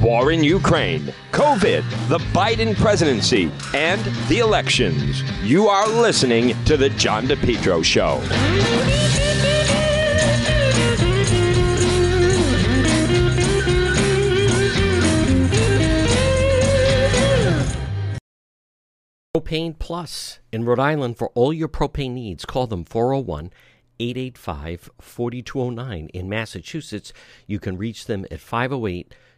war in Ukraine, COVID, the Biden presidency, and the elections. You are listening to The John DePetro Show. Propane Plus in Rhode Island for all your propane needs. Call them 401 885 4209. In Massachusetts, you can reach them at 508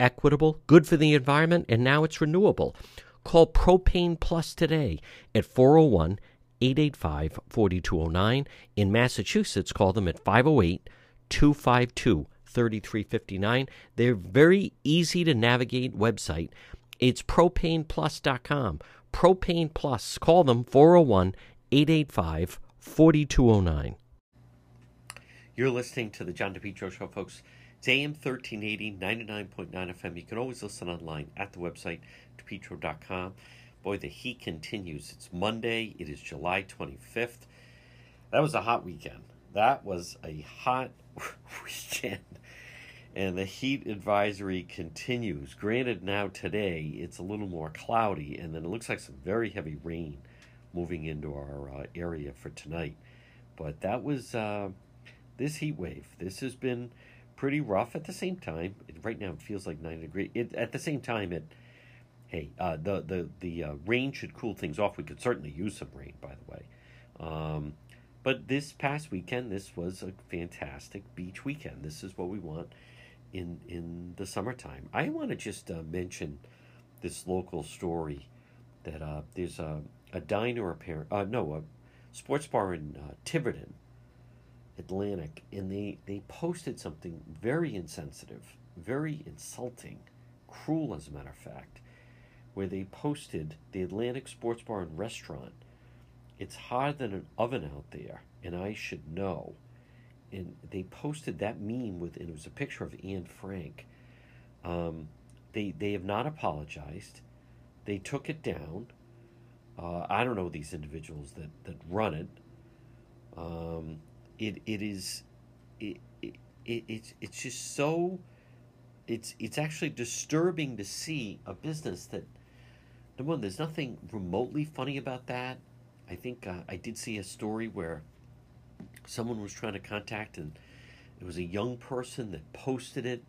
equitable, good for the environment, and now it's renewable. Call Propane Plus today at 401 885 4209. In Massachusetts, call them at 508 252 3359. They're very easy to navigate website. It's propaneplus.com. Propane Plus. Call them 401 885 4209. You're listening to the John DePetro Show, folks. It's AM 1380, 99.9 FM. You can always listen online at the website, depetro.com. Boy, the heat continues. It's Monday. It is July 25th. That was a hot weekend. That was a hot weekend. And the heat advisory continues. Granted, now today it's a little more cloudy, and then it looks like some very heavy rain moving into our uh, area for tonight. But that was uh, this heat wave. This has been pretty rough at the same time. Right now it feels like 9 degrees. It, at the same time, it hey, uh, the the the uh, rain should cool things off. We could certainly use some rain, by the way. Um, but this past weekend, this was a fantastic beach weekend. This is what we want in in the summertime. I want to just uh, mention this local story that uh, there's a a diner apparent uh, no a sports bar in uh, Tiverton, Atlantic, and they they posted something very insensitive, very insulting, cruel as a matter of fact where they posted the Atlantic Sports Bar and Restaurant. It's hotter than an oven out there, and I should know. And they posted that meme with, and it was a picture of Anne Frank. Um, they they have not apologized. They took it down. Uh, I don't know these individuals that, that run it. Um, it it is it, it, it it's it's just so it's it's actually disturbing to see a business that Number one, there's nothing remotely funny about that. I think uh, I did see a story where someone was trying to contact, and it was a young person that posted it,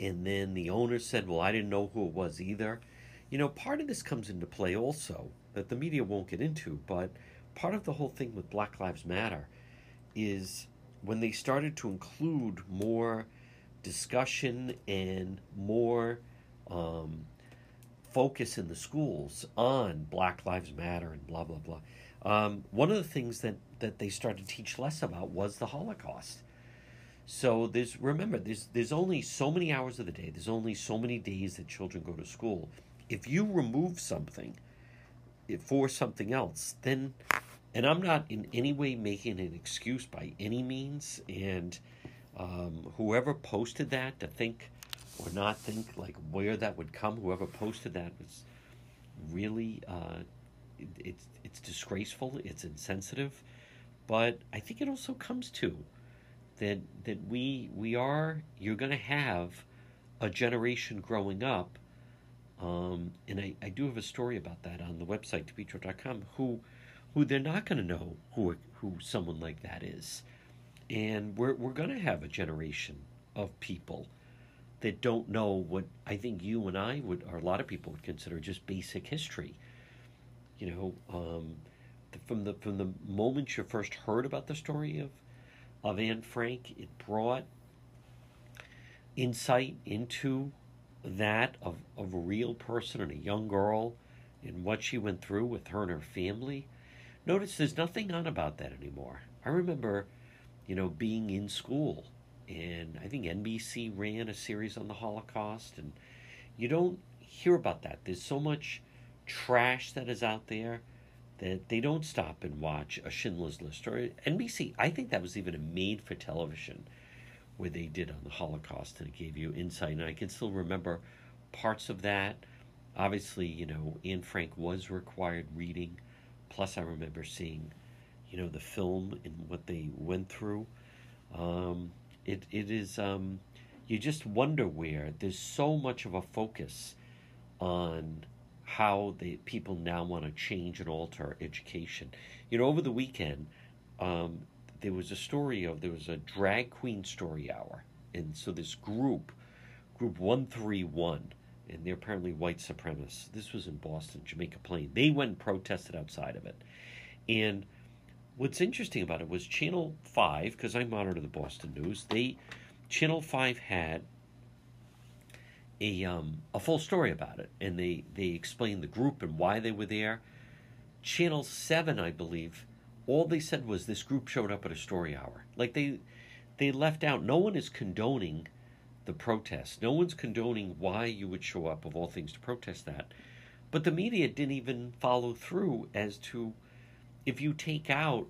and then the owner said, "Well, I didn't know who it was either." You know, part of this comes into play also that the media won't get into, but part of the whole thing with Black Lives Matter is when they started to include more discussion and more um, focus in the schools on Black Lives Matter and blah blah blah. Um, one of the things that that they started to teach less about was the Holocaust. So there's remember there's there's only so many hours of the day. There's only so many days that children go to school. If you remove something for something else, then and I'm not in any way making an excuse by any means. And um, whoever posted that to think or not think like where that would come. Whoever posted that was really uh, it, it's it's disgraceful. It's insensitive, but I think it also comes to that that we we are you're going to have a generation growing up. Um, and I, I do have a story about that on the website depetro.com who who they're not going to know who who someone like that is and we're, we're going to have a generation of people that don't know what I think you and I would, or a lot of people would consider just basic history. You know, um, from the from the moment you first heard about the story of of Anne Frank, it brought insight into that of, of a real person and a young girl and what she went through with her and her family. Notice there's nothing on about that anymore. I remember, you know, being in school and I think NBC ran a series on the Holocaust, and you don't hear about that. There's so much trash that is out there that they don't stop and watch a Schindler's List or NBC. I think that was even a made for television where they did on the Holocaust and it gave you insight. And I can still remember parts of that. Obviously, you know, Anne Frank was required reading. Plus, I remember seeing, you know, the film and what they went through. Um, it it is um, you just wonder where there's so much of a focus on how the people now want to change and alter education. You know, over the weekend, um, there was a story of there was a drag queen story hour, and so this group, group one three one, and they're apparently white supremacists. This was in Boston, Jamaica Plain. They went and protested outside of it, and what's interesting about it was Channel Five, because I monitor the Boston news. They Channel Five had a um, a full story about it, and they they explained the group and why they were there. Channel Seven, I believe, all they said was this group showed up at a story hour. Like they they left out. No one is condoning the protest. No one's condoning why you would show up of all things to protest that. But the media didn't even follow through as to if you take out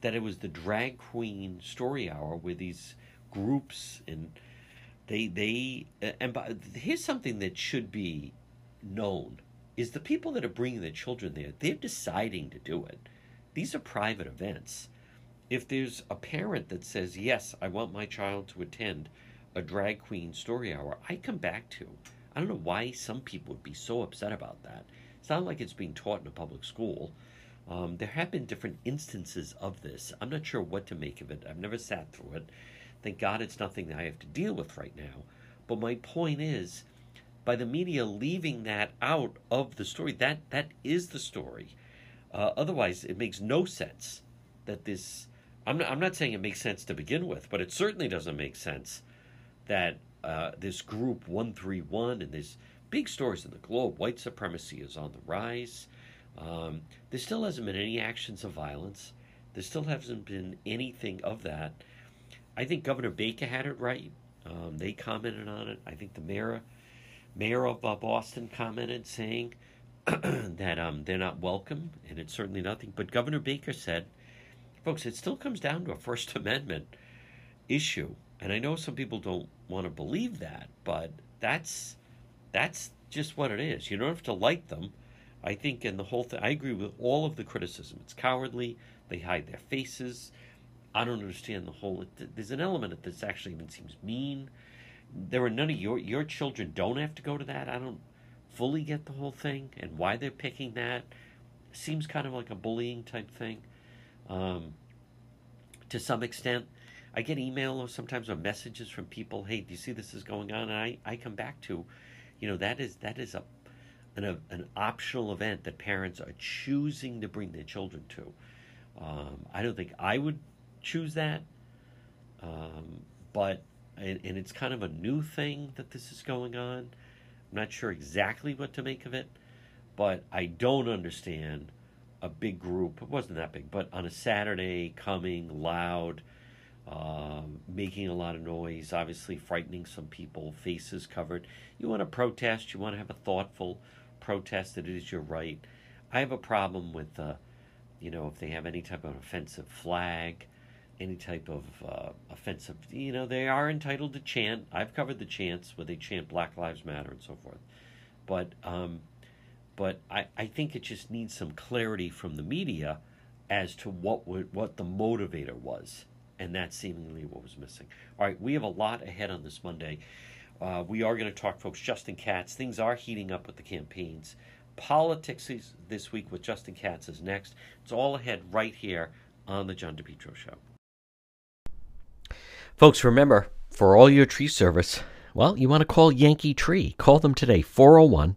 that it was the drag queen story hour where these groups and they they uh, and by, here's something that should be known is the people that are bringing the children there they're deciding to do it these are private events if there's a parent that says yes i want my child to attend a drag queen story hour i come back to i don't know why some people would be so upset about that it's not like it's being taught in a public school um, there have been different instances of this i'm not sure what to make of it i've never sat through it Thank God it's nothing that I have to deal with right now. But my point is, by the media leaving that out of the story, that that is the story. Uh, otherwise, it makes no sense that this. I'm not, I'm not saying it makes sense to begin with, but it certainly doesn't make sense that uh, this group 131 and these big stories in the globe. White supremacy is on the rise. Um, there still hasn't been any actions of violence. There still hasn't been anything of that. I think Governor Baker had it right. Um, they commented on it. I think the mayor, mayor of uh, Boston commented saying that um, they're not welcome, and it's certainly nothing. But Governor Baker said, folks, it still comes down to a First Amendment issue, and I know some people don't want to believe that, but that's that's just what it is. You don't have to like them. I think, in the whole thing, I agree with all of the criticism. It's cowardly. They hide their faces. I don't understand the whole. There's an element of this actually even seems mean. There are none of your your children don't have to go to that. I don't fully get the whole thing and why they're picking that. Seems kind of like a bullying type thing. Um, to some extent, I get email or sometimes or messages from people. Hey, do you see this is going on? And I, I come back to, you know, that is that is a an, a, an optional event that parents are choosing to bring their children to. Um, I don't think I would choose that. Um, but and, and, it's kind of a new thing that this is going on. I'm not sure exactly what to make of it, but I don't understand a big group. It wasn't that big, but on a Saturday, coming loud, um, making a lot of noise, obviously frightening some people, faces covered. You want to protest. You want to have a thoughtful protest. That it is your right. I have a problem with, uh, you know, if they have any type of offensive flag any type of uh, offensive. You know, they are entitled to chant. I've covered the chants where they chant Black Lives Matter and so forth. But um, but I, I think it just needs some clarity from the media as to what would, what the motivator was, and that's seemingly what was missing. All right, we have a lot ahead on this Monday. Uh, we are going to talk, folks. Justin Katz. Things are heating up with the campaigns. Politics this week with Justin Katz is next. It's all ahead right here on the John DePetro Show. Folks, remember, for all your tree service, well, you want to call Yankee Tree. Call them today, 401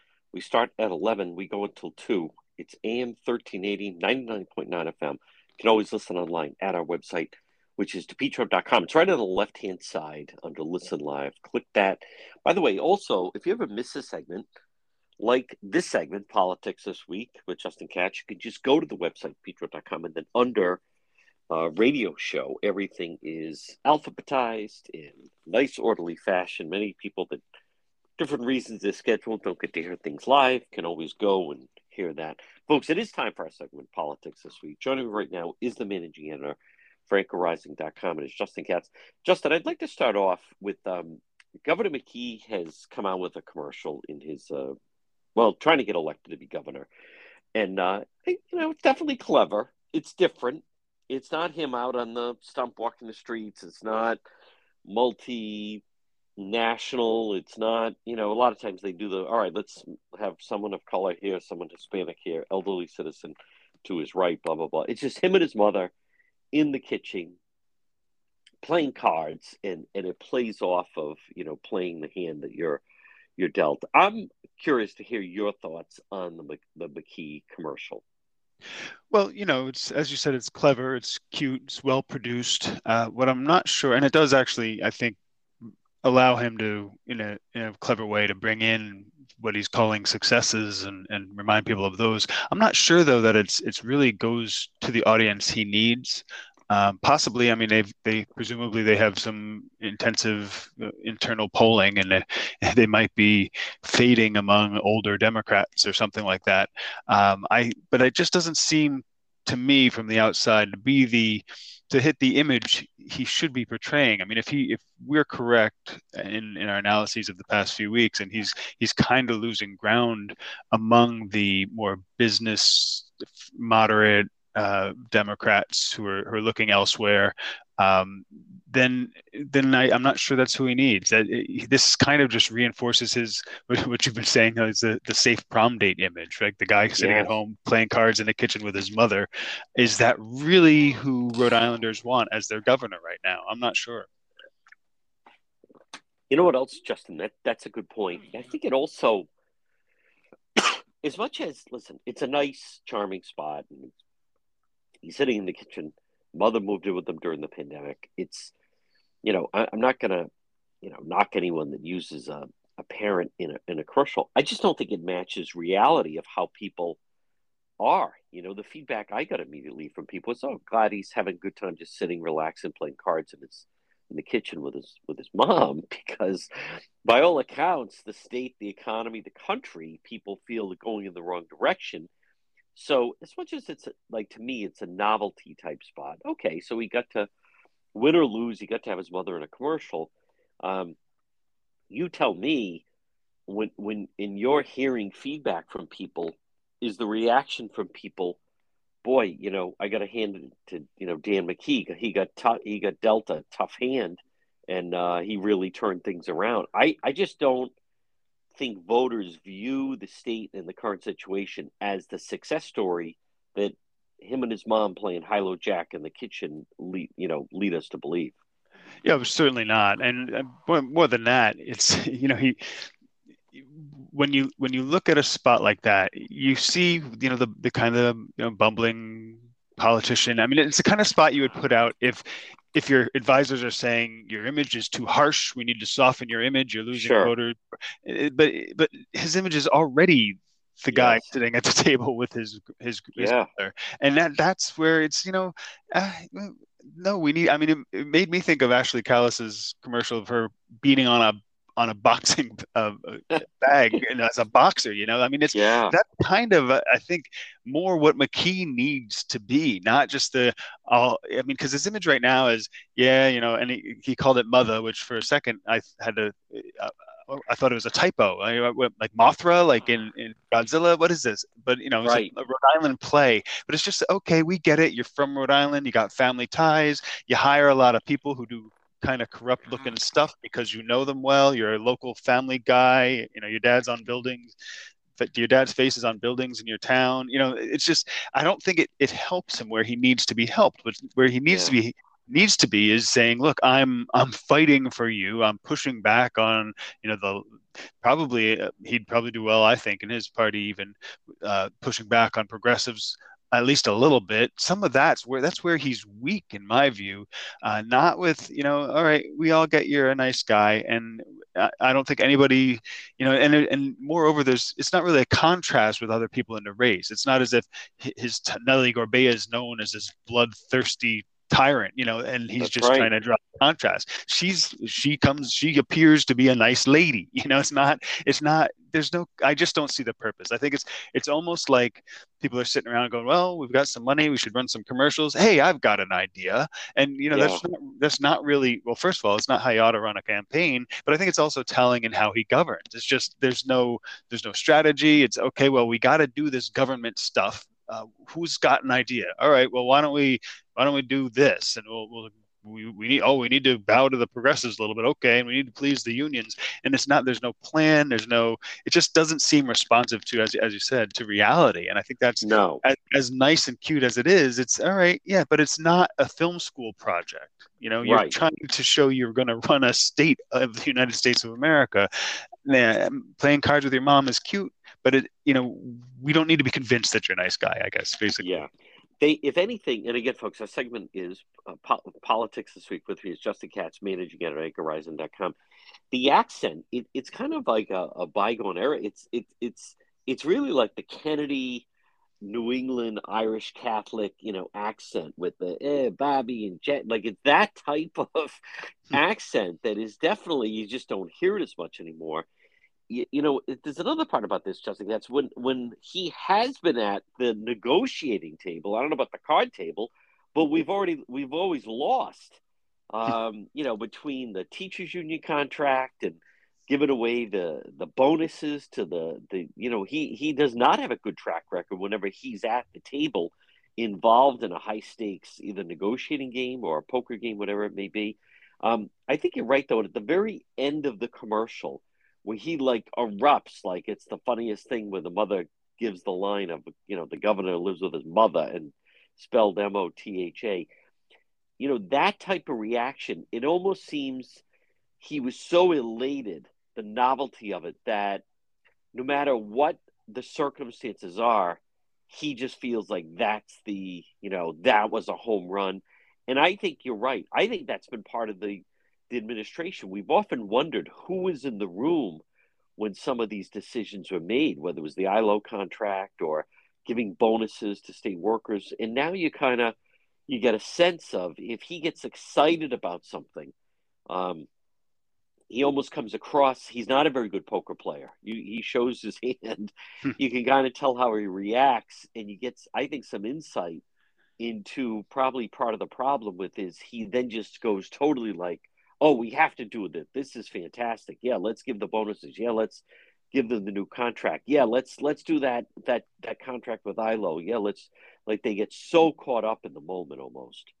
We start at 11, we go until 2. It's AM 1380, 99.9 FM. You can always listen online at our website, which is depetro.com. It's right on the left hand side under Listen Live. Click that. By the way, also, if you ever miss a segment, like this segment, Politics This Week with Justin Katz, you can just go to the website, petro.com, and then under uh, radio show, everything is alphabetized in nice, orderly fashion. Many people that different reasons they're scheduled don't get to hear things live can always go and hear that. Folks, it is time for our segment, Politics This Week. Joining me right now is the managing editor, AnchorRising.com, and it's Justin Katz. Justin, I'd like to start off with um, Governor McKee has come out with a commercial in his, uh, well, trying to get elected to be governor. And, uh, you know, it's definitely clever. It's different it's not him out on the stump walking the streets. It's not multi national. It's not, you know, a lot of times they do the, all right, let's have someone of color here, someone Hispanic here, elderly citizen to his right, blah, blah, blah. It's just him and his mother in the kitchen playing cards and, and it plays off of, you know, playing the hand that you're, you're dealt. I'm curious to hear your thoughts on the, the McKee commercial. Well, you know, it's as you said, it's clever, it's cute, it's well produced. Uh, what I'm not sure, and it does actually, I think, allow him to, in a in a clever way, to bring in what he's calling successes and, and remind people of those. I'm not sure though that it's it's really goes to the audience he needs. Um, possibly, I mean, they they presumably they have some intensive uh, internal polling, and they, they might be fading among older Democrats or something like that. Um, I, but it just doesn't seem to me from the outside to be the to hit the image he should be portraying. I mean, if he if we're correct in in our analyses of the past few weeks, and he's he's kind of losing ground among the more business moderate uh, Democrats who are, who are looking elsewhere, um, then then I, am not sure that's who he needs. That it, this kind of just reinforces his what you've been saying uh, is the, the safe prom date image, right? The guy sitting yeah. at home playing cards in the kitchen with his mother. Is that really who Rhode Islanders want as their governor right now? I'm not sure. You know what else, Justin? That that's a good point. I think it also, as much as listen, it's a nice, charming spot, and He's sitting in the kitchen. Mother moved in with him during the pandemic. It's, you know, I, am not gonna, you know, knock anyone that uses a, a parent in a in a commercial. I just don't think it matches reality of how people are. You know, the feedback I got immediately from people was, "Oh, glad he's having a good time, just sitting, relaxing, playing cards in his in the kitchen with his with his mom." Because, by all accounts, the state, the economy, the country, people feel they're going in the wrong direction so as much as it's like to me, it's a novelty type spot. Okay, so we got to win or lose, he got to have his mother in a commercial. Um, you tell me when when in your hearing feedback from people, is the reaction from people, boy, you know, I got to hand it to you know Dan McKee. He got t- he got dealt a tough hand, and uh, he really turned things around. I I just don't think voters view the state and the current situation as the success story that him and his mom playing high-low jack in the kitchen lead, you know lead us to believe yeah certainly not and more than that it's you know he when you when you look at a spot like that you see you know the the kind of you know, bumbling politician i mean it's the kind of spot you would put out if if your advisors are saying your image is too harsh, we need to soften your image. You're losing sure. voters, eh, but but his image is already the guy yes. sitting at the table with his his, his yeah. brother, and that that's where it's you know, uh, no, we need. I mean, it, it, made me think of Ashley Kalus's commercial of her beating on a on a boxing uh, bag as a boxer. You know, I mean, it's yeah. that kind of uh, I think more what McKee needs to be, not just the. Uh, I mean, because his image right now is yeah, you know, and he, he called it mother, which for a second I had to. I thought it was a typo. I, like Mothra, like in, in Godzilla. What is this? But you know, it's right. a, a, Rhode Island play. But it's just okay. We get it. You're from Rhode Island. You got family ties. You hire a lot of people who do kind of corrupt mm-hmm. looking stuff because you know them well. You're a local family guy. You know, your dad's on buildings. Your dad's face is on buildings in your town. You know, it's just I don't think it, it helps him where he needs to be helped, but where he needs yeah. to be needs to be is saying, look, I'm I'm fighting for you. I'm pushing back on you know the probably uh, he'd probably do well, I think, in his party even uh, pushing back on progressives at least a little bit. Some of that's where that's where he's weak, in my view. Uh, not with you know, all right, we all get you're a nice guy, and I, I, don't think anybody, you know, and and moreover, there's it's not really a contrast with other people in the race. It's not as if his Nellie Gorbea is known as this bloodthirsty tyrant, you know, and he's That's just right. trying to draw contrast. She's she comes she appears to be a nice lady, you know. It's not it's not there's no I just don't see the purpose. I think it's it's almost like people are sitting around going, well, we've got some money, we should run some commercials. Hey, I've got an idea, and you know yeah. that's not, that's not really well. First of all, it's not how you ought to run a campaign, but I think it's also telling in how he governs. It's just there's no there's no strategy. It's okay. Well, we got to do this government stuff uh, who's got an idea? All right, well, why don't we why don't we do this? And we'll, we'll we, we need oh we need to bow to the progressives a little bit okay and we need to please the unions and it's not there's no plan there's no it just doesn't seem responsive to as, as you said to reality and i think that's no as, as nice and cute as it is it's all right yeah but it's not a film school project you know you're right. trying to show you're going to run a state of the united states of america yeah, playing cards with your mom is cute but it you know we don't need to be convinced that you're a nice guy i guess basically. Yeah. They if anything and again folks our segment is uh, po- politics this week with me is justin katz managing editor at anchorrising.com the accent it, it's kind of like a, a bygone era. It's it, it's it's really like the kennedy New England Irish Catholic, you know, accent with the eh, Bobby and Jet, like it's that type of hmm. accent that is definitely you just don't hear it as much anymore you, you know, there's another part about this, Justin. That's when when he has been at the negotiating table. I don't know about the card table, but we've already we've always lost. Um, you know, between the teachers union contract and giving away the the bonuses to the the you know he he does not have a good track record whenever he's at the table involved in a high stakes either negotiating game or a poker game whatever it may be um, i think you're right though at the very end of the commercial where he like erupts like it's the funniest thing when the mother gives the line of you know the governor lives with his mother and spelled M O T H A. You know that type of reaction. It almost seems he was so elated, the novelty of it, that no matter what the circumstances are, he just feels like that's the you know that was a home run. And I think you're right. I think that's been part of the the administration, we've often wondered who was in the room when some of these decisions were made, whether it was the ILO contract or giving bonuses to state workers. And now you kind of you get a sense of if he gets excited about something, um, he almost comes across he's not a very good poker player. You, he shows his hand. Hmm. you can kind of tell how he reacts, and you get I think some insight into probably part of the problem with is he then just goes totally like oh, we have to do this. This is fantastic. Yeah, let's give the bonuses. Yeah, let's give them the new contract. Yeah, let's let's do that that that contract with ILO. Yeah, let's like they get so caught up in the moment almost.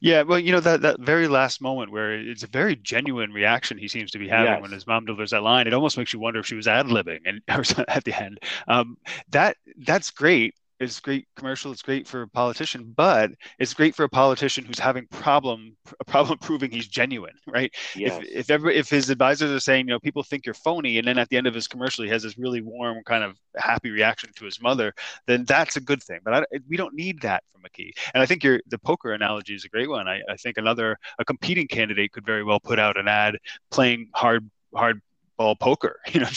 Yeah, well, you know that that very last moment where it's a very genuine reaction he seems to be having yes. when his mom delivers that line. It almost makes you wonder if she was ad libbing and at the end. Um, that that's great it's great commercial it's great for a politician but it's great for a politician who's having problem a problem proving he's genuine right? Yes. if if ever if his advisors are saying you know people think you're phony and then at the end of his commercial he has this really warm kind of happy reaction to his mother then that's a good thing. But I, we don't need that from McKee and i think your the poker analogy is a great one. I, I think another a competing candidate could very well put out an ad playing hard hard ball poker, you know,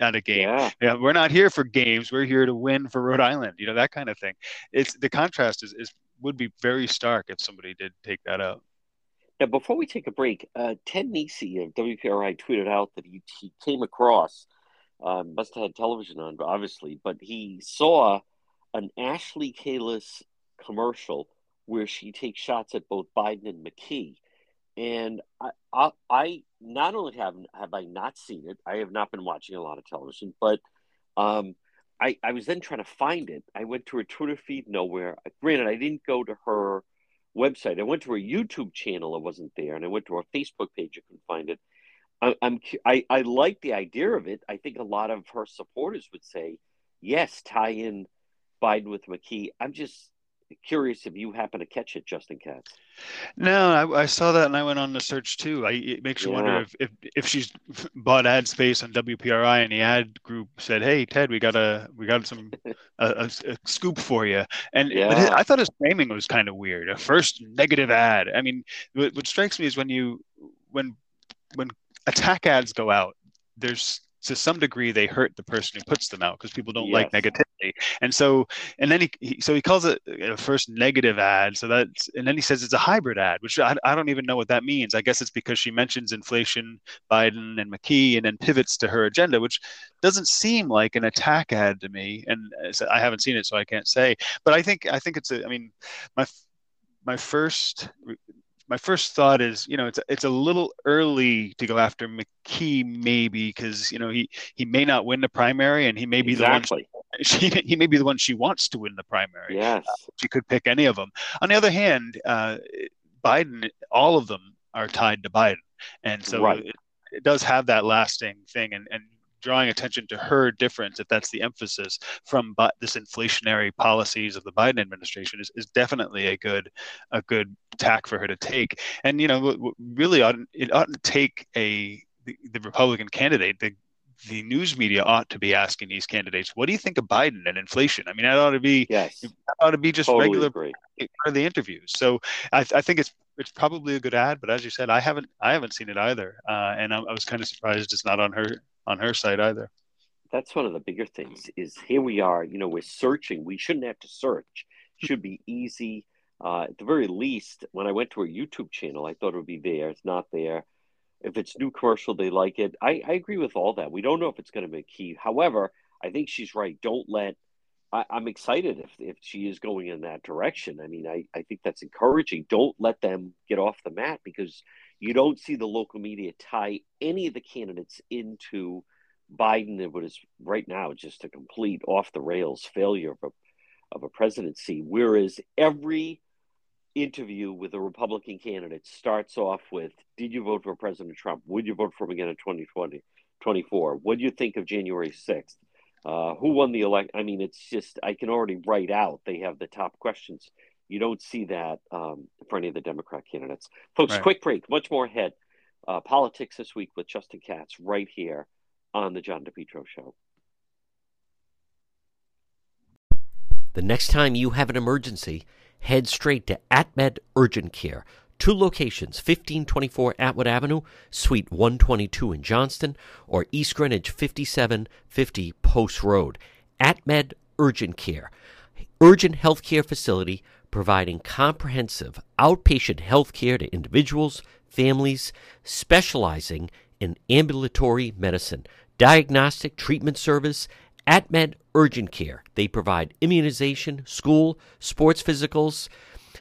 at a game. Yeah. yeah. we're not here for games. We're here to win for Rhode Island. You know that kind of thing. It's the contrast is, is would be very stark if somebody did take that out. Now, before we take a break, uh, Ted Nesi of WPRI tweeted out that he, he came across, uh, must have had television on, obviously, but he saw an Ashley Kalus commercial where she takes shots at both Biden and McKee. And I, I, I not only have have I not seen it, I have not been watching a lot of television, but um, I, I was then trying to find it. I went to her Twitter feed, nowhere. Granted, I didn't go to her website. I went to her YouTube channel, it wasn't there, and I went to her Facebook page, I couldn't find it. I, I'm I, I like the idea of it. I think a lot of her supporters would say, yes, tie in Biden with McKee. I'm just curious if you happen to catch it, Justin Katz. No, I, I, saw that and I went on the search too. I, it makes you yeah. wonder if, if, if she's bought ad space on WPRI and the ad group said, "Hey Ted, we got a we got some a, a, a scoop for you." And yeah. I thought his framing was kind of weird. A first negative ad. I mean, what, what strikes me is when you when when attack ads go out, there's to some degree they hurt the person who puts them out because people don't yes. like negativity. And so and then he, he, so he calls it a first negative ad so that's and then he says it's a hybrid ad which I, I don't even know what that means. I guess it's because she mentions inflation biden and mckee and then pivots to her agenda which doesn't seem like an attack ad to me and uh, i haven't seen it so i can't say. But i think i think it's a i mean my my first my first thought is, you know, it's it's a little early to go after McKee, maybe because you know he he may not win the primary, and he may be exactly. the one she, he may be the one she wants to win the primary. Yes, uh, she could pick any of them. On the other hand, uh, Biden, all of them are tied to Biden, and so right. it, it does have that lasting thing, and and drawing attention to her difference, if that's the emphasis from this inflationary policies of the Biden administration, is, is definitely a good a good tack for her to take. And you know, really, ought, it oughtn't take a the, the Republican candidate, the the news media ought to be asking these candidates, "What do you think of Biden and inflation?" I mean, that ought to be yes, that ought to be just totally regular agree. part of the interviews. So I, I, think it's it's probably a good ad, but as you said, I haven't I haven't seen it either, uh, and I, I was kind of surprised it's not on her on her side either. That's one of the bigger things. Is here we are. You know, we're searching. We shouldn't have to search. Should be easy. Uh, at the very least, when I went to her YouTube channel, I thought it would be there. It's not there. If it's new commercial, they like it. I, I agree with all that. We don't know if it's going to be key. However, I think she's right. Don't let. I, am excited if if she is going in that direction. I mean, I, I think that's encouraging. Don't let them get off the mat because you don't see the local media tie any of the candidates into Biden and what is right now just a complete off the rails failure of a, of a presidency. Whereas every interview with a Republican candidate starts off with, Did you vote for President Trump? Would you vote for him again in 2020, 24? What do you think of January 6th? Uh, who won the election? I mean, it's just, I can already write out. They have the top questions you don't see that um, for any of the Democrat candidates. Folks, right. quick break. Much more ahead. Uh, politics this week with Justin Katz right here on the John DePetro Show. The next time you have an emergency, head straight to AtMed Urgent Care. Two locations 1524 Atwood Avenue, Suite 122 in Johnston, or East Greenwich 5750 Post Road. AtMed Urgent Care. Urgent healthcare facility providing comprehensive outpatient health care to individuals, families, specializing in ambulatory medicine, diagnostic treatment service, AtMed Urgent Care. They provide immunization, school, sports physicals.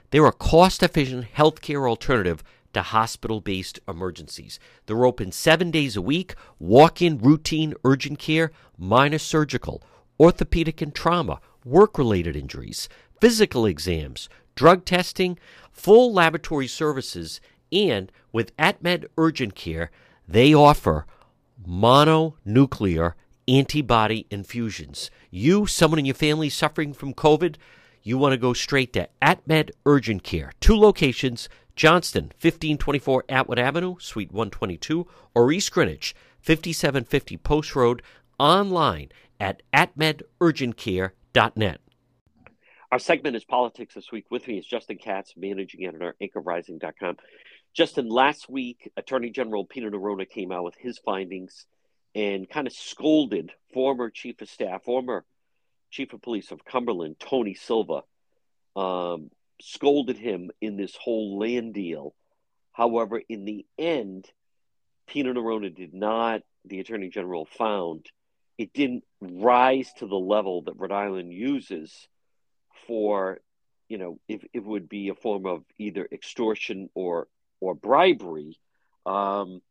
They're a cost efficient healthcare alternative to hospital based emergencies. They're open seven days a week, walk in routine urgent care, minor surgical, orthopedic and trauma, work related injuries, physical exams, drug testing, full laboratory services, and with AtMed Urgent Care, they offer mononuclear antibody infusions. You, someone in your family suffering from COVID, you want to go straight to AtMed Urgent Care. Two locations Johnston, 1524 Atwood Avenue, Suite 122, or East Greenwich, 5750 Post Road, online at atmedurgentcare.net. Our segment is Politics This Week. With me is Justin Katz, managing editor, anchorrising.com. Justin, last week, Attorney General Peter Neronha came out with his findings and kind of scolded former chief of staff, former chief of police of Cumberland, Tony Silva, um, scolded him in this whole land deal. However, in the end, Peter Neronha did not, the attorney general found, it didn't rise to the level that Rhode Island uses for, you know, if it would be a form of either extortion or or bribery. Um,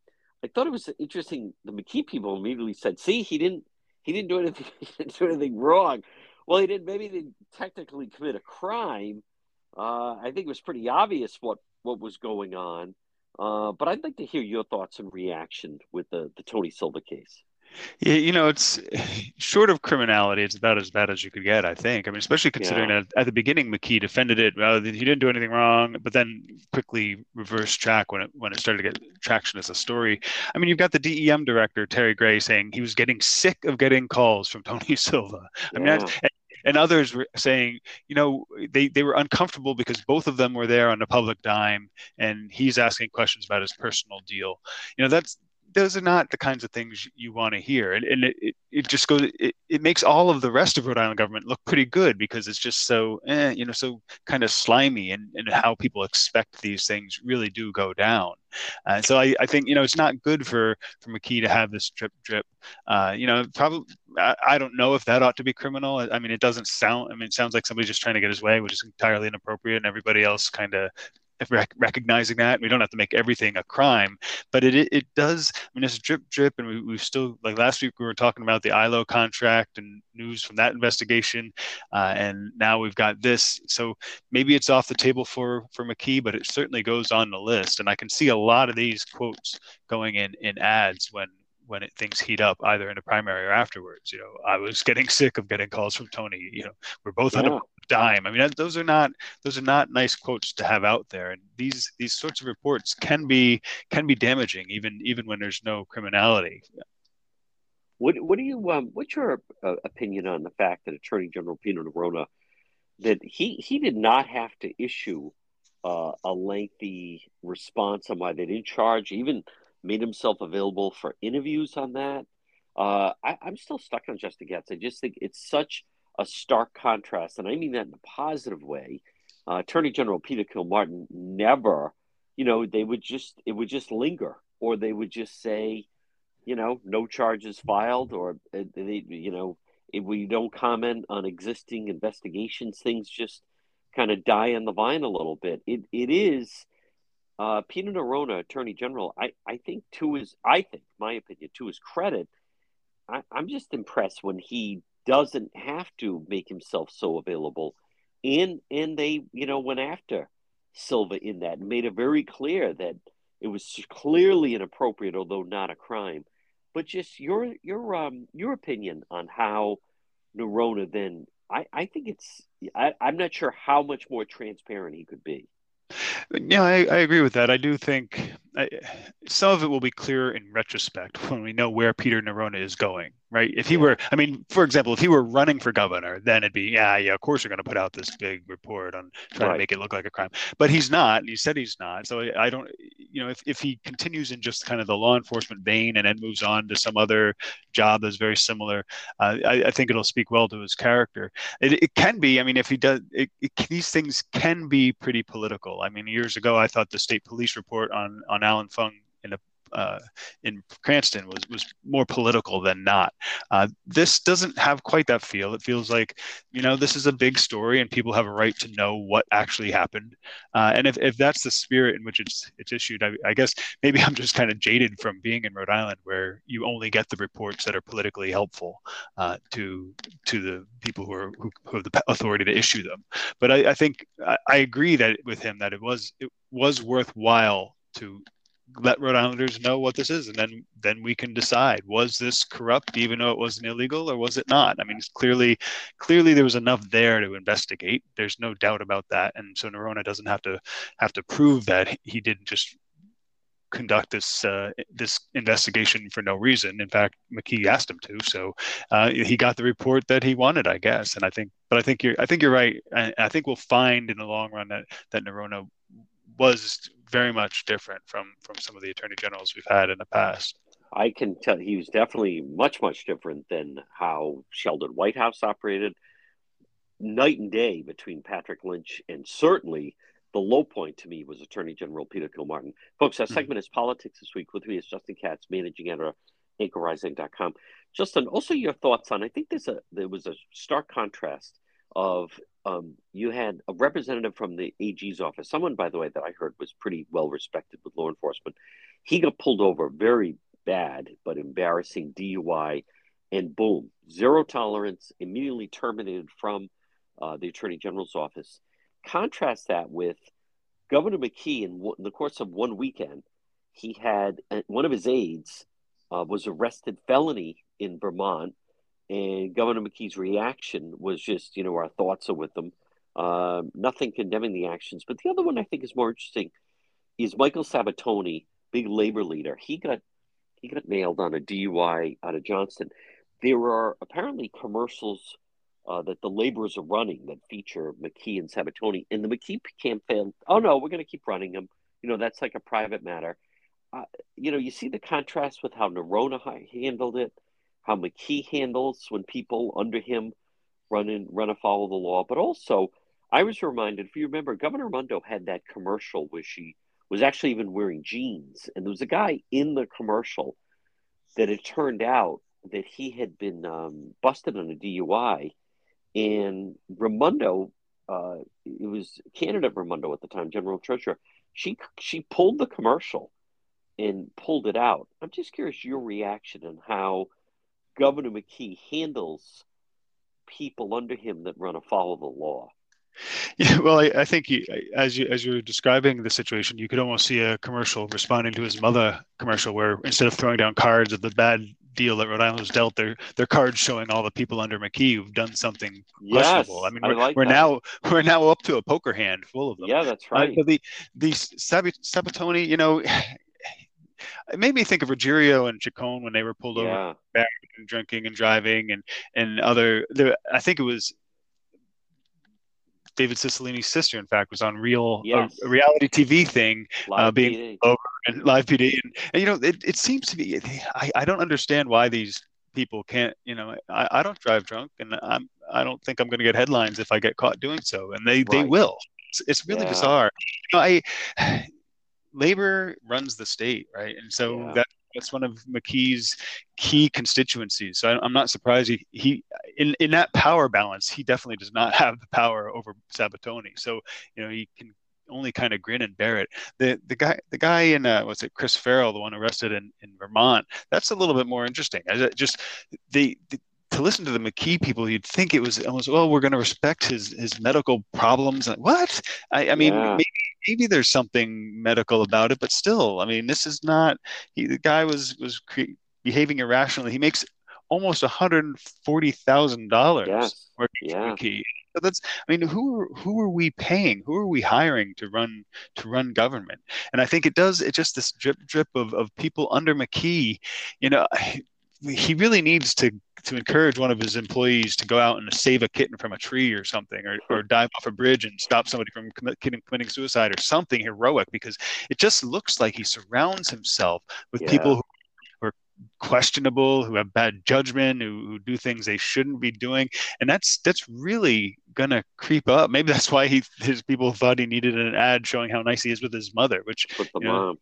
I thought it was interesting. The McKee people immediately said, "See, he didn't he didn't do anything he didn't do anything wrong." Well, he didn't. Maybe he didn't technically commit a crime. Uh, I think it was pretty obvious what what was going on. Uh, but I'd like to hear your thoughts and reaction with the the Tony Silva case. Yeah, you know, it's short of criminality. It's about as bad as you could get, I think. I mean, especially considering yeah. that at the beginning, McKee defended it. Well, he didn't do anything wrong, but then quickly reversed track when it when it started to get traction as a story. I mean, you've got the DEM director Terry Gray saying he was getting sick of getting calls from Tony Silva. I yeah. mean, and others were saying, you know, they, they were uncomfortable because both of them were there on a public dime and he's asking questions about his personal deal. You know, that's those are not the kinds of things you want to hear and, and it, it just goes it, it makes all of the rest of rhode island government look pretty good because it's just so eh, you know so kind of slimy and, and how people expect these things really do go down. Uh, so I, I think you know it's not good for for mckee to have this drip drip. Uh, you know probably I, I, don't know if that ought to be criminal. I, I mean it doesn't sound i mean it sounds like somebody's just trying to get his way which is entirely inappropriate and everybody else kind of rec- recognizing that. We don't have to make everything a crime, but it, it, it does. I mean, it's drip drip, and we, we've still like last week we were talking about the ILO contract and news from that investigation, uh, and now we've got this. So maybe it's off the table for for McKee, but it certainly goes on the list. And I can see a lot of these quotes going in in ads when when it, things heat up, either in a primary or afterwards. You know, I was getting sick of getting calls from Tony. You know, we're both yeah. on a dime. I mean, that, those are not those are not nice quotes to have out there. And these these sorts of reports can be can be damaging, even even when there's no criminality. What what do you um, what's your uh, opinion on the fact that Attorney General Peter Neronha that he he did not have to issue uh, a lengthy response on why they didn't charge, even made himself available for interviews on that. Uh, I, am still stuck on Justin Katz. I just think it's such a stark contrast, and I mean that in a positive way. Uh, Attorney General Peter Kilmartin never, you know, they would just it would just linger, or they would just say, you know, no charges filed, or uh, they, you know, if we don't comment on existing investigations, things just kind of die on the vine a little bit. It it is uh, Peter Neronha, Attorney General. I I think to his I think my opinion to his credit, I, I'm just impressed when he doesn't have to make himself so available. And and they, you know, went after Silva in that and made it very clear that it was clearly inappropriate, although not a crime. But just your your um your opinion on how Neronha then I, I think it's I, I'm not sure how much more transparent he could be. Yeah, I, I agree with that. I do think I, some of it will be clear in retrospect when we know where Peter Neronha is going right? If he were, I mean, for example, if he were running for governor, then it'd be, yeah, yeah, of course you're going to put out this big report on trying right. to make it look like a crime. But he's not. He said he's not. So I don't, you know, if, if he continues in just kind of the law enforcement vein and then moves on to some other job that's very similar, uh, I, I, think it'll speak well to his character. It, it can be, I mean, if he does, it, it, these things can be pretty political. I mean, years ago, I thought the state police report on, on Allan Fung in a uh, in Cranston was was more political than not. Uh, this doesn't have quite that feel. It feels like you know this is a big story and people have a right to know what actually happened. Uh, and if, if that's the spirit in which it's it's issued, I, I guess maybe I'm just kind of jaded from being in Rhode Island, where you only get the reports that are politically helpful uh, to to the people who are who, who, have the authority to issue them. But I, I think I, I agree that with him that it was it was worthwhile to let Rhode Islanders know what this is, and then then we can decide was this corrupt, even though it wasn't illegal, or was it not? I mean, clearly clearly there was enough there to investigate. There's no doubt about that, and so Neronha doesn't have to have to prove that he didn't just conduct this uh, this investigation for no reason. In fact, McKee asked him to, so uh, he got the report that he wanted, I guess. And I think, but I think you're I think you're right. I, I think we'll find in the long run that that Neronha was very much different from from some of the attorney generals we've had in the past. I can tell he was definitely much, much different than how Sheldon Whitehouse operated. Night and day between Patrick Lynch and certainly the low point to me was Attorney General Peter Kilmartin. Folks, our mm-hmm. segment is Politics this week. With me is Justin Katz, managing editor, anchorrising.com. Justin, also your thoughts on I think there's a there was a stark contrast of um, you had a representative from the AG's office, someone by the way that I heard was pretty well respected with law enforcement. He got pulled over very bad but embarrassing DUI, and boom, zero tolerance, immediately terminated from uh, the Attorney General's office. Contrast that with Governor McKee in, in the course of one weekend, he had uh, one of his aides uh, was arrested felony in Vermont, and Governor McKee's reaction was just, you know, our thoughts are with them. Uh, nothing condemning the actions, but the other one I think is more interesting is Michael Sabitoni, big labor leader. He got he got nailed on a DUI out of Johnston. There are apparently commercials uh, that the laborers are running that feature McKee and Sabitoni, and the McKee campaign. Oh no, we're going to keep running them. You know, that's like a private matter. Uh, you know, you see the contrast with how Neronha handled it, how McKee handles when people under him run in, run afoul of the law. But also, I was reminded, if you remember, Governor Raimondo had that commercial where she was actually even wearing jeans. And there was a guy in the commercial that it turned out that he had been um, busted on a DUI. And Raimondo, uh, it was candidate Raimondo at the time, general treasurer. She she pulled the commercial and pulled it out. I'm just curious your reaction and how Governor McKee handles people under him that run afoul of the law. Yeah, well, I, I think you, as you as you're describing the situation, you could almost see a commercial responding to his mother commercial, where instead of throwing down cards of the bad deal that Rhode Island was dealt, their their cards showing all the people under McKee who've done something yes, questionable. I mean, we're, I like we're now we're now up to a poker hand full of them. Yeah, that's right. Uh, the the Sabitoni, you know. It made me think of Ruggerio and Chacon when they were pulled yeah. over back and drinking and driving and and other. There, I think it was David Cicilline's sister, in fact, was on real yes. a, a, reality TV thing, uh, being over and live PD, and, and, you know, it, it seems to be. I, I don't understand why these people can't. You know, I, I don't drive drunk, and I'm I don't think I'm going to get headlines if I get caught doing so, and they right. they will. It's, it's really yeah. bizarre. You know, I labor runs the state, right, and so yeah. that that's one of McKee's key constituencies. So I, am not surprised he, he in in that power balance, he definitely does not have the power over Sabitoni. So you know he can only kind of grin and bear it. The the guy the guy in uh, was it Chris Farrell, the one arrested in, in Vermont. That's a little bit more interesting. Just the, the to listen to the McKee people, you'd think it was almost, well, we're going to respect his his medical problems. What? I, I mean, yeah. maybe maybe there's something medical about it, but still, I mean, this is not. He, the guy was was cre- behaving irrationally. He makes almost hundred forty thousand dollars working yeah. McKee. So that's. I mean, who who are we paying? Who are we hiring to run to run government? And I think it does. It just this drip drip of of people under McKee. You know, he really needs to to encourage one of his employees to go out and save a kitten from a tree or something, or, or dive off a bridge and stop somebody from committing, committing suicide or something heroic, because it just looks like he surrounds himself with yeah. people who are questionable, who have bad judgment, who, who do things they shouldn't be doing, and that's that's really gonna creep up. Maybe that's why he his people thought he needed an ad showing how nice he is with his mother, which you know,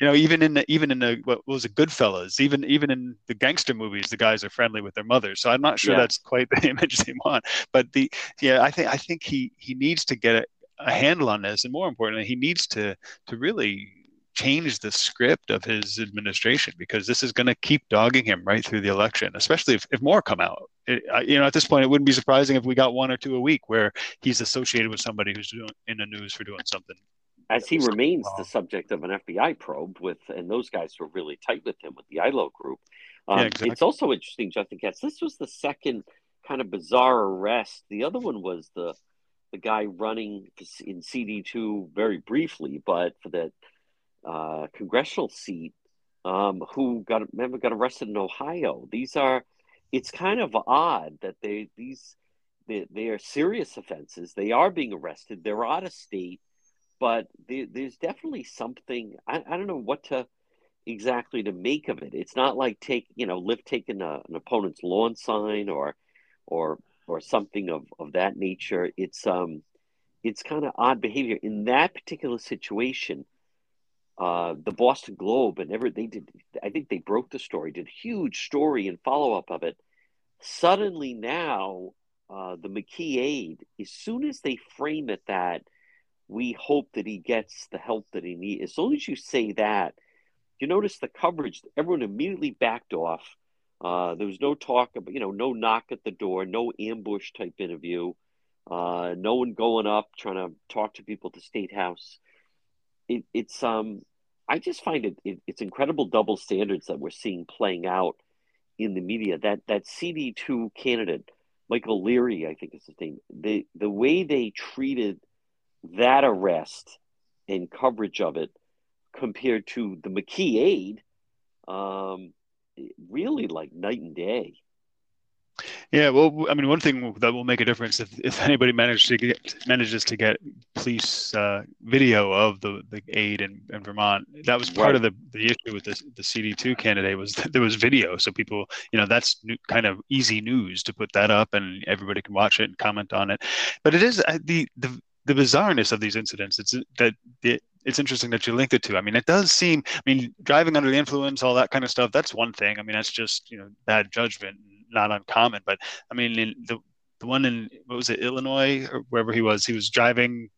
you know, even in the, even in the what was it, Goodfellas, even even in the gangster movies, the guys are friendly with their mothers. So I'm not sure yeah. that's quite the image they want. But the yeah, I think I think he he needs to get a, a handle on this, and more importantly, he needs to to really change the script of his administration because this is going to keep dogging him right through the election, especially if, if more come out. It, you know, at this point, it wouldn't be surprising if we got one or two a week where he's associated with somebody who's doing, in the news for doing something as he remains the subject of an FBI probe with, and those guys were really tight with him with the ILO group. Um, yeah, exactly. It's also interesting, Justin Katz. This was the second kind of bizarre arrest. The other one was the the guy running in CD two very briefly, but for that uh, congressional seat, um, who got remember got arrested in Ohio. These are it's kind of odd that they these they, they are serious offenses. They are being arrested. They're out of state but there, there's definitely something I, I don't know what to exactly to make of it. It's not like take you know lift taking a, an opponent's lawn sign or or or something of of that nature. It's um it's kind of odd behavior in that particular situation. Uh, the Boston Globe and ever they did. I think they broke the story, did huge story and follow up of it. Suddenly now, uh, the McKee aide, as soon as they frame it that we hope that he gets the help that he needs. As soon as you say that, you notice the coverage. Everyone immediately backed off. Uh, there was no talk about, you know, no knock at the door, no ambush type interview, uh, no one going up trying to talk to people at the state house. It, it's um, I just find it, it, it's incredible double standards that we're seeing playing out in the media. That that CD two candidate, Michael Leary, I think is his name. The the way they treated that arrest and coverage of it compared to the McKee aid, um, really like night and day. Yeah, well, I mean, one thing that will make a difference if, if anybody manages to get manages to get police uh, video of the, the aide in, in Vermont, that was part right. of the, the issue with the, the CD two candidate was that there was video, so people, you know, that's new, kind of easy news to put that up and everybody can watch it and comment on it. But it is the the the bizarreness of these incidents. It's that it, it's interesting that you linked it to. I mean, it does seem. I mean, driving under the influence, all that kind of stuff. That's one thing. I mean, that's just you know bad judgment, not uncommon. But I mean, the the one in what was it, Illinois or wherever he was, he was driving,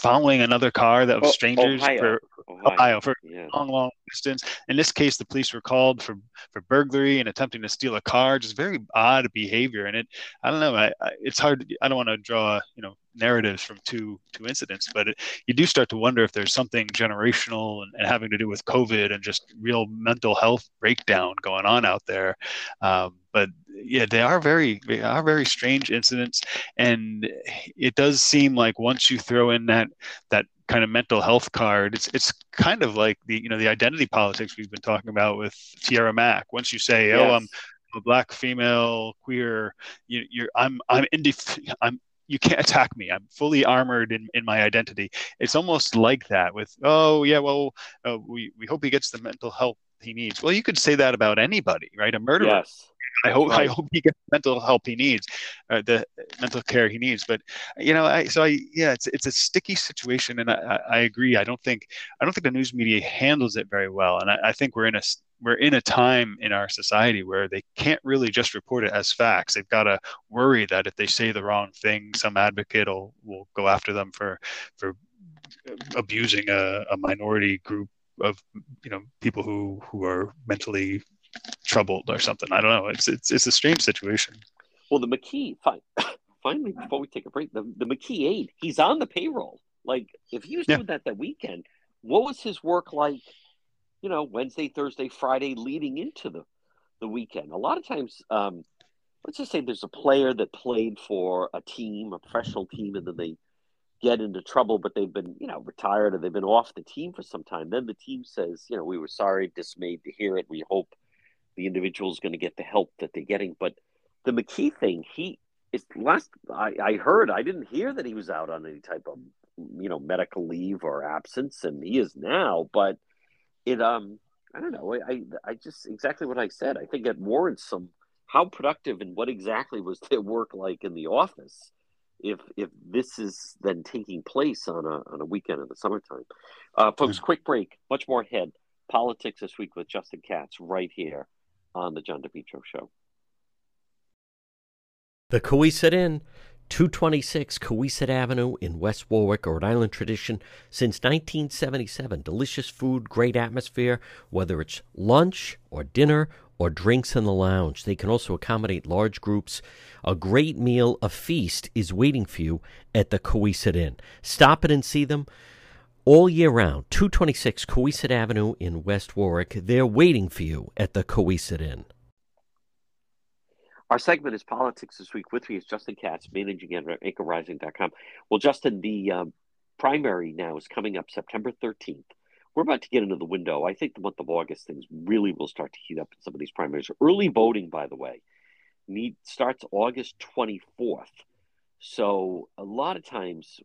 following another car that was oh, strangers Ohio. for Ohio, Ohio for yeah. a long, long distance. In this case, the police were called for for burglary and attempting to steal a car. Just very odd behavior, and it. I don't know. I, I it's hard. I don't want to draw you know narratives from two two incidents, but it, you do start to wonder if there's something generational and, and, having to do with COVID and just real mental health breakdown going on out there. Um, but yeah, they are very they are very strange incidents, and it does seem like once you throw in that that kind of mental health card, it's it's kind of like the you know the identity politics we've been talking about with Tierra Mack. Once you say, yes. "Oh, I'm a black female queer," you, you're I'm I'm indif- I'm you can't attack me. I'm fully armored in, in my identity. It's almost like that with, oh, yeah, well, uh, we, we hope he gets the mental help he needs. Well, you could say that about anybody, right? A murderer. Yes. I hope right. I hope he gets the mental help he needs, uh, the mental care he needs. But you know, I so I yeah, it's it's a sticky situation, and I, I agree. I don't think I don't think the news media handles it very well, and I, I think we're in a we're in a time in our society where they can't really just report it as facts. They've got to worry that if they say the wrong thing, some advocate will will go after them for for abusing a, a minority group of you know people who who are mentally troubled or something. I don't know. It's it's it's a strange situation. Well, the McKee, fine. finally, before we take a break, the, the McKee aide, he's on the payroll. Like, if he was yeah. doing that that weekend, what was his work like? You know, Wednesday, Thursday, Friday, leading into the the weekend. A lot of times, um, let's just say there's a player that played for a team, a professional team, and then they get into trouble, but they've been, you know, retired or they've been off the team for some time. Then the team says, you know, we were sorry, dismayed to hear it. We hope the individual is going to get the help that they're getting. But the McKee thing, he is last I, I heard, I didn't hear that he was out on any type of you know medical leave or absence, and he is now. But it um I don't know. I I just exactly what I said. I think it warrants some how productive and what exactly was their work like in the office if if this is then taking place on a on a weekend in the summertime. Uh, folks, quick break. Much more ahead. Politics this week with Justin Katz right here on the John DePetro Show. The Cowesett Inn, 226 Cowesett Avenue in West Warwick, Rhode Island tradition since 1977. Delicious food, great atmosphere, whether it's lunch or dinner or drinks in the lounge. They can also accommodate large groups. A great meal, a feast is waiting for you at the Cowesett Inn. Stop it and see them all year round. 226 Cowesett Avenue in West Warwick. They're waiting for you at the Cowesett Inn. Our segment is Politics This Week. With me is Justin Katz, managing editor at anchorrising.com. Well, Justin, the um, primary now is coming up September 13th. We're about to get into the window. I think the month of August, things really will start to heat up in some of these primaries. Early voting, by the way, need starts August 24th. So a lot of times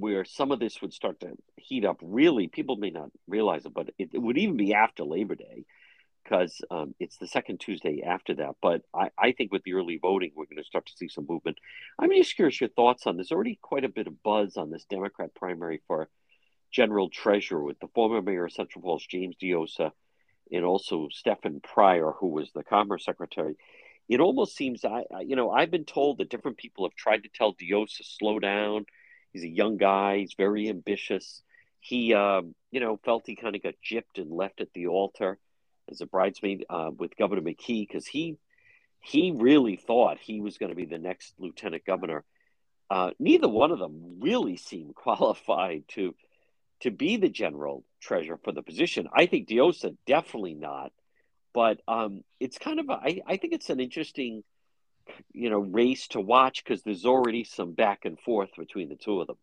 where some of this would start to heat up. Really, people may not realize it, but it, it would even be after Labor Day because um, it's the second Tuesday after that. But I, I, think with the early voting, we're going to start to see some movement. I'm just curious your thoughts on this. Already quite a bit of buzz on this Democrat primary for general treasurer with the former mayor of Central Falls, James Diossa, and also Stefan Pryor, who was the commerce secretary. It almost seems I, you know, I've been told that different people have tried to tell Diossa slow down. He's a young guy. He's very ambitious. He, um, you know, felt he kind of got gypped and left at the altar as a bridesmaid uh, with Governor McKee because he he really thought he was going to be the next lieutenant governor. Uh, neither one of them really seemed qualified to to be the general treasurer for the position. I think Diossa definitely not, but um, it's kind of a, I, I think it's an interesting you know race to watch because there's already some back and forth between the two of them.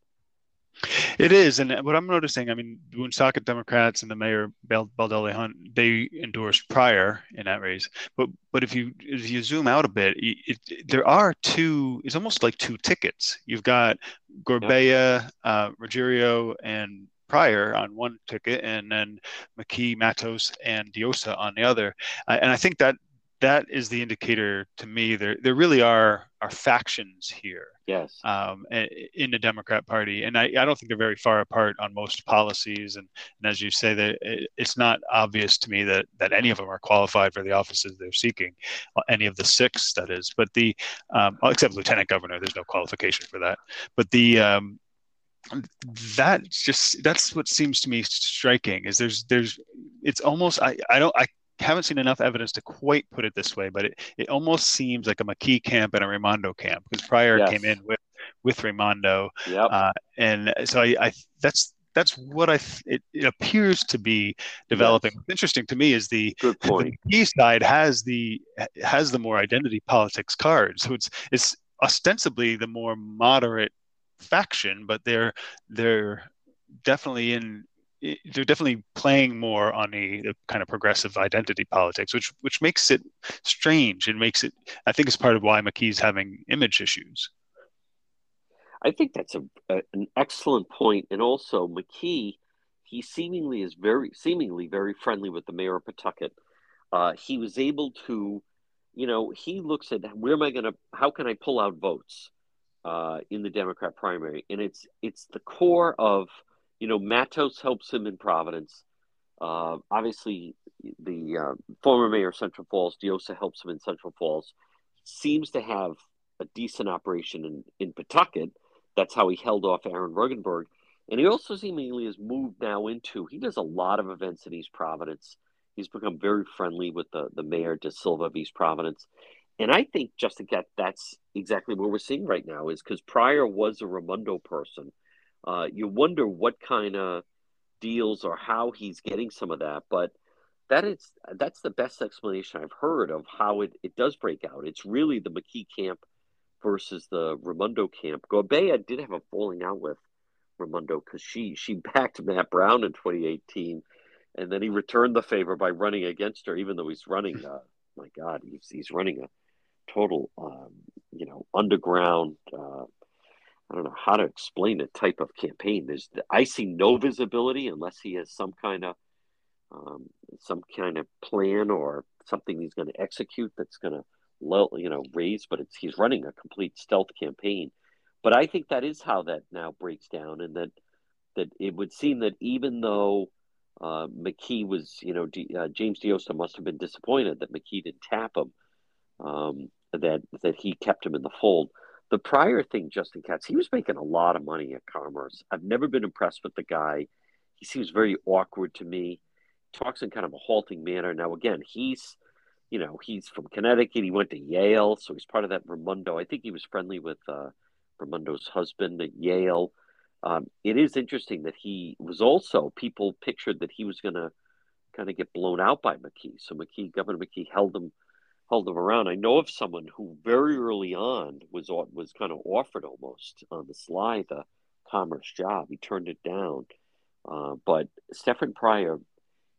It is, and what I'm noticing, I mean, Woonsocket Democrats and the mayor Baldelli Hunt, they endorsed Pryor in that race. But but if you if you zoom out a bit, it, it, there are two. It's almost like two tickets. You've got Gorbea, uh, Ruggerio, and Pryor on one ticket, and then McKee, Matos, and Diossa on the other. Uh, and I think that that is the indicator to me. There there really are are factions here Yes. Um, in the Democrat Party, and I, I, don't think they're very far apart on most policies. And, and as you say, that it's not obvious to me that that any of them are qualified for the offices they're seeking, uh, any of the six, that is. But the um, except lieutenant governor, there's no qualification for that. But the um, that just that's what seems to me striking is there's there's it's almost I, I don't I haven't seen enough evidence to quite put it this way, but it, it almost seems like a McKee camp and a Raimondo camp because Pryor yes. came in with with Raimondo, yep. uh, and so I, I, that's that's what I it, it appears to be developing. Yes. What's interesting to me is the Good point. the McKee side has the has the more identity politics card, so it's it's ostensibly the more moderate faction, but they're they're definitely in they're definitely playing more on the, the, kind of progressive identity politics, which which makes it strange and makes it. I think it's part of why McKee's having image issues. I think that's a, a, an excellent point, and also McKee, he seemingly is very seemingly very friendly with the mayor of Pawtucket. Uh, he was able to, you know, he looks at where am I going to, how can I pull out votes uh, in the Democrat primary, and it's it's the core of you know, Matos helps him in Providence. Uh, obviously, the uh, former mayor of Central Falls, Diossa, helps him in Central Falls. Seems to have a decent operation in, in Pawtucket. That's how he held off Aaron Regunberg. And he also seemingly has moved now into, he does a lot of events in East Providence. He's become very friendly with the, the mayor, DaSilva of East Providence. And I think, just to get that's exactly what we're seeing right now, is because Pryor was a Raimondo person uh, you wonder what kind of deals or how he's getting some of that, but that is that's the best explanation I've heard of how it, it does break out. It's really the McKee camp versus the Raimondo camp. Gorbea did have a falling out with Raimondo because she she backed Matt Brown in 2018, and then he returned the favor by running against her, even though he's running. My God, he's he's running a total, um, you know, underground uh, I don't know how to explain the type of campaign. There's I see no visibility unless he has some kind of um, some kind of plan or something he's going to execute that's going to you know raise. But it's he's running a complete stealth campaign. But I think that is how that now breaks down, and that that it would seem that even though uh, McKee was, you know, D, uh, James Diossa must have been disappointed that McKee didn't tap him, um, that that he kept him in the fold. The Pryor thing, Justin Katz, he was making a lot of money at Commerce. I've never been impressed with the guy. He seems very awkward to me. Talks in kind of a halting manner. Now, again, he's, you know, he's from Connecticut. He went to Yale, so he's part of that Raimondo. I think he was friendly with uh, Raimondo's husband at Yale. Um, it is interesting that he was also people pictured that he was going to kind of get blown out by McKee. So McKee, Governor McKee, held him held him around. I know of someone who very early on was was kind of offered almost on the sly the commerce job. He turned it down. Uh, but Stefan Pryor,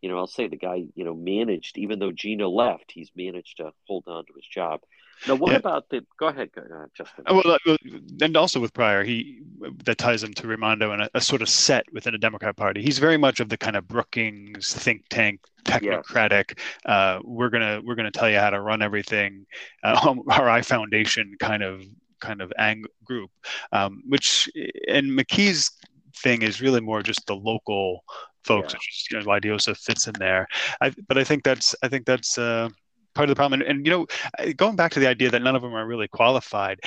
you know, I'll say the guy, you know, managed, even though Gina left, he's managed to hold on to his job. Now, what yeah. about the? Go ahead, uh, Justin. Uh, well, and also with Pryor, he that ties him to Raimondo and a, a, sort of set within the Democrat Party. He's very much of the kind of Brookings think tank, technocratic. Uh, we're gonna we're gonna tell you how to run everything. Uh, RI Foundation kind of kind of ang- group, um, which and McKee's thing is really more just the local folks. Yeah. You know, Lidiosa fits in there, I, but I think that's I think that's uh, part of the problem. And, and, you know, going back to the idea that none of them are really qualified,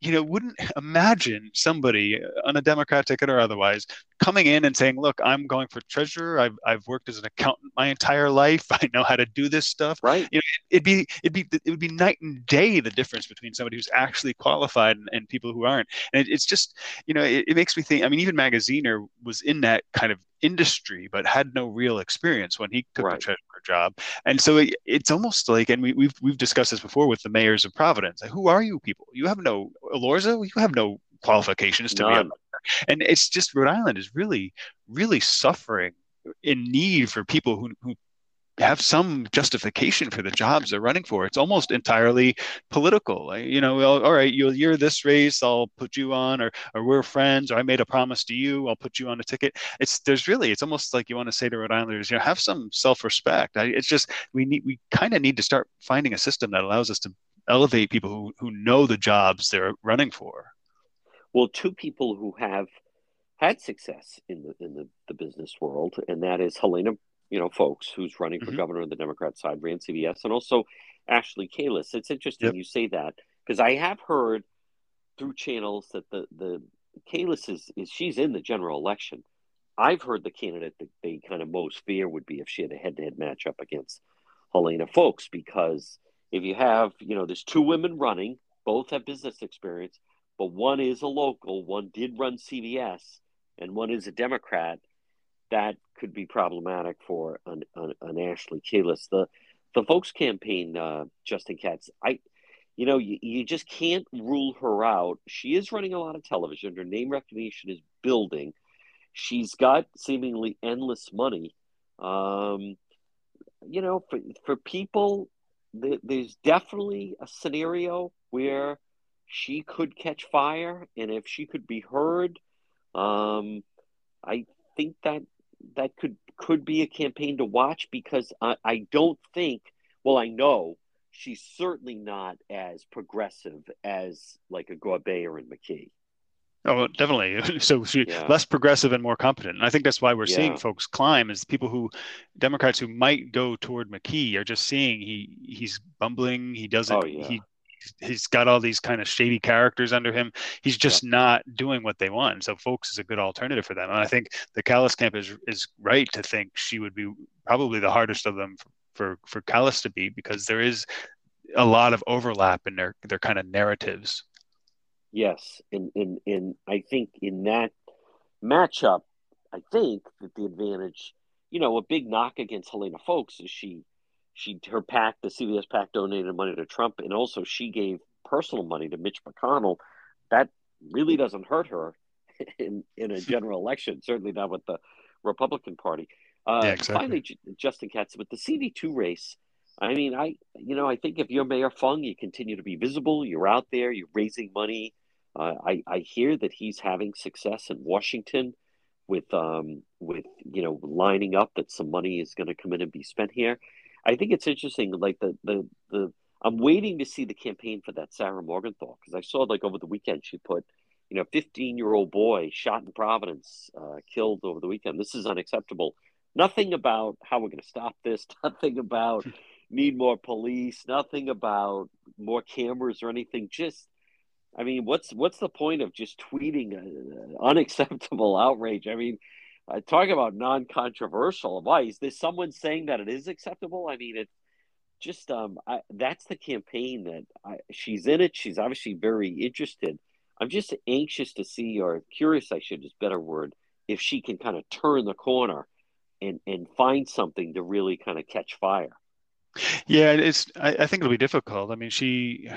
you know, wouldn't imagine somebody on a Democrat ticket or otherwise coming in and saying, "Look, I'm going for treasurer. I've, I've worked as an accountant my entire life. I know how to do this stuff." Right. You know, it'd be it'd be it would be night and day the difference between somebody who's actually qualified and, and people who aren't. And it, it's just you know it, it makes me think. I mean, even Magaziner was in that kind of industry but had no real experience when he took right. the treasurer job and so it, it's almost like and we, we've we've discussed this before with the mayors of providence like, who are you people you have no Elorza you have no qualifications to None. be a mayor. and it's just Rhode Island is really, really suffering in need for people who, who have some justification for the jobs they're running for. It's almost entirely political. You know, all right, you'll you're this race, I'll put you on, or or we're friends, or I made a promise to you, I'll put you on a ticket. It's there's really it's almost like you want to say to Rhode Islanders, you know, have some self-respect. It's just we need we kind of need to start finding a system that allows us to elevate people who who know the jobs they're running for. Well, two people who have had success in the in the, the business world, and that is Helena, you know, Foulkes who's running for mm-hmm. governor on the Democrat side, ran CVS, and also Ashley Kalus. It's interesting yep. you say that because I have heard through channels that the the Kalus is, is she's in the general election. I've heard the candidate that they kind of most fear would be if she had a head to head matchup against Helena Foulkes because if you have, you know, there's two women running, both have business experience but one is a local, one did run CVS, and one is a Democrat, that could be problematic for an, an, an Ashley Kalus. The the Foulkes campaign, uh, Justin Katz, I, you know, you, you just can't rule her out. She is running a lot of television. Her name recognition is building. She's got seemingly endless money. Um, you know, for for people, there's definitely a scenario where she could catch fire, and if she could be heard, um, I think that that could could be a campaign to watch because I, I don't think. Well, I know she's certainly not as progressive as like a Gorbea and McKee. Oh, definitely. So she yeah. less progressive and more competent. And I think that's why we're yeah. seeing Foulkes climb is people who Democrats who might go toward McKee are just seeing he he's bumbling. He doesn't. Oh, yeah. He he's got all these kind of shady characters under him. He's just yeah. not doing what they want. So Foulkes is a good alternative for them. And I think the Kalus camp is is right to think she would be probably the hardest of them for for, for to beat because there is a lot of overlap in their their kind of narratives. Yes, and and and I think in that matchup, I think that the advantage, you know, a big knock against Helena Foulkes is she she her PAC, the CVS PAC, donated money to Trump, and also she gave personal money to Mitch McConnell. That really doesn't hurt her in in a general election. Certainly not with the Republican Party. Uh, yeah, exactly. Finally, Justin Katz with the CD two race. I mean, I you know I think if you're Mayor Fung, you continue to be visible. You're out there. You're raising money. Uh, I I hear that he's having success in Washington with um with you know lining up that some money is going to come in and be spent here. I think it's interesting. Like the the the I'm waiting to see the campaign for that Sarah Morgenthau because I saw like over the weekend she put, you know, 15 year old boy shot in Providence, uh, killed over the weekend. This is unacceptable. Nothing about how we're going to stop this. Nothing about need more police. Nothing about more cameras or anything. Just, I mean, what's what's the point of just tweeting uh, unacceptable outrage? I mean, uh, talk about non-controversial advice. There's someone saying that it is acceptable. I mean, it just um, I, that's the campaign that I, she's in it. She's obviously very interested. I'm just anxious to see, or curious, I should is better word, if she can kind of turn the corner and and find something to really kind of catch fire. Yeah, it's. I, I, think it'll be difficult. I mean, she.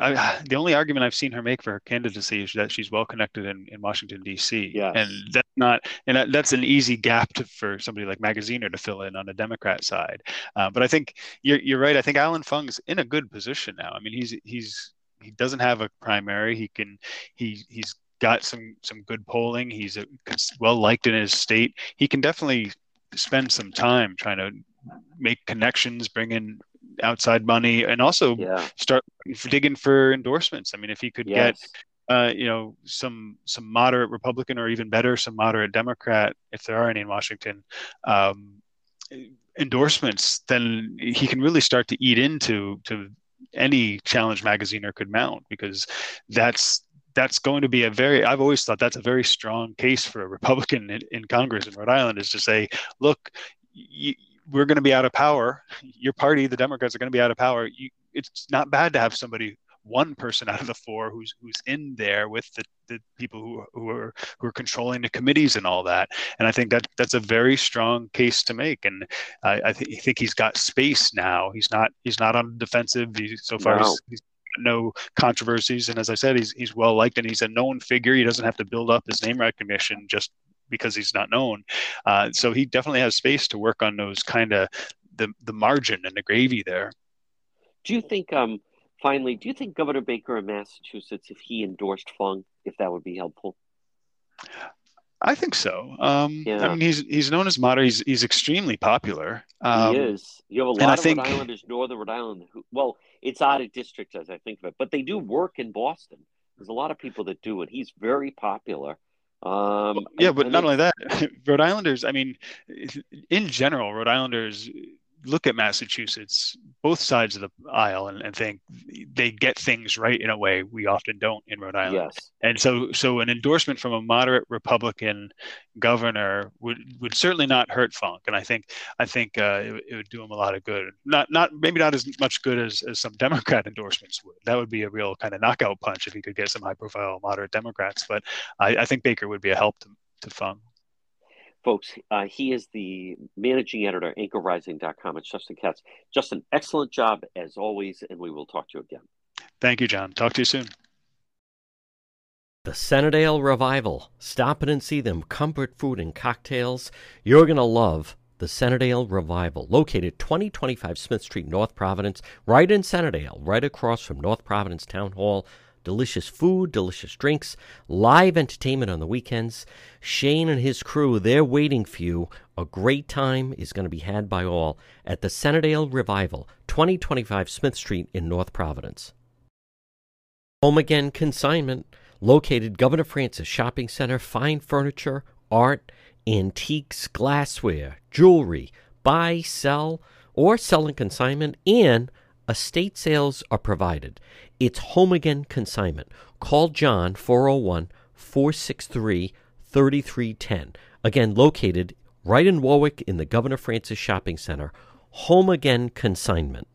I, the only argument I've seen her make for her candidacy is that she's well connected in, in Washington D.C. Yeah, and that not, and that's an easy gap to, for somebody like Magaziner to fill in on the Democrat side. Uh, but I think you're you're right. I think Alan Fung's in a good position now. I mean, he's he's he doesn't have a primary. He can he he's got some some good polling. He's a, well liked in his state. He can definitely spend some time trying to make connections, bring in outside money, and also yeah. start digging for endorsements. I mean, if he could yes. get uh, you know some some moderate Republican or even better some moderate Democrat, if there are any in Washington, um, endorsements, then he can really start to eat into to any challenge magaziner could mount because that's that's going to be a very i've always thought that's a very strong case for a republican in, in congress in rhode island is to say look we're going to be out of power. Your party the democrats are going to be out of power. You, it's not bad to have somebody one person out of the four who's who's in there with the, the people who, who are who are controlling the committees and all that. And I think that that's a very strong case to make. And I, I th- think he's got space now. He's not he's not on the defensive. He, so far, no. he's, he's no controversies. And as I said, he's he's well liked and he's a known figure. He doesn't have to build up his name recognition just because he's not known. Uh, so he definitely has space to work on those kind of the the margin and the gravy there. Do you think um finally, do you think Governor Baker of Massachusetts, if he endorsed Fung, if that would be helpful? I think so. Um, yeah. I mean, he's he's known as moderate. He's he's extremely popular. Um, he is. You have a lot of think, Rhode Islanders, Northern Rhode Island. Who, well, it's out of district as I think of it, but they do work in Boston. There's a lot of people that do, and he's very popular. Um, yeah, but not only that, Rhode Islanders. I mean, in general, Rhode Islanders look at Massachusetts, both sides of the aisle, and, and, think they get things right in a way we often don't in Rhode Island. Yes. And so, so an endorsement from a moderate Republican governor would would certainly not hurt Fung, and I think I think uh, it, it, would do him a lot of good. Not not maybe not as much good as, as some Democrat endorsements would. That would be a real kind of knockout punch if he could get some high profile moderate Democrats. But I, I think Baker would be a help to to Fung. Folks, uh, he is the managing editor, anchorrising.com. It's Justin Katz. Justin, excellent job as always, and we will talk to you again. Thank you, John. Talk to you soon. The Centredale Revival. Stop in and see them. Comfort food and cocktails. You're going to love the Centredale Revival, located 2025 Smith Street, North Providence, right in Centredale, right across from North Providence Town Hall delicious food, delicious drinks, live entertainment on the weekends. Shane and his crew, they're waiting for you. A great time is going to be had by all at the Centredale Revival, 2025 Smith Street in North Providence. Home Again Consignment, located Governor Francis Shopping Center, fine furniture, art, antiques, glassware, jewelry, buy, sell, or sell in consignment, and estate sales are provided. It's home again consignment. Call John 401 463 3310. Again, located right in Warwick in the Governor Francis Shopping Center. Home again consignment.